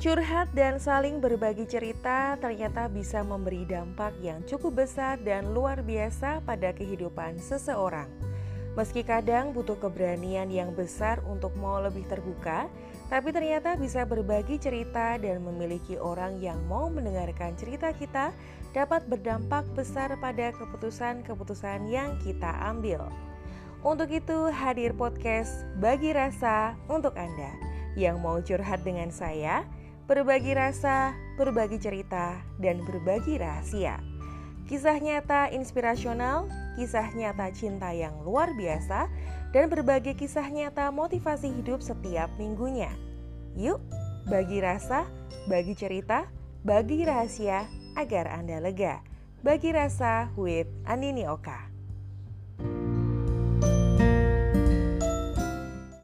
Curhat dan saling berbagi cerita ternyata bisa memberi dampak yang cukup besar dan luar biasa pada kehidupan seseorang. Meski kadang butuh keberanian yang besar untuk mau lebih terbuka, tapi ternyata bisa berbagi cerita dan memiliki orang yang mau mendengarkan cerita kita dapat berdampak besar pada keputusan-keputusan yang kita ambil. Untuk itu, hadir podcast Bagi Rasa untuk Anda yang mau curhat dengan saya berbagi rasa, berbagi cerita, dan berbagi rahasia. Kisah nyata inspirasional, kisah nyata cinta yang luar biasa, dan berbagai kisah nyata motivasi hidup setiap minggunya. Yuk, bagi rasa, bagi cerita, bagi rahasia agar Anda lega. Bagi rasa with Andini Oka.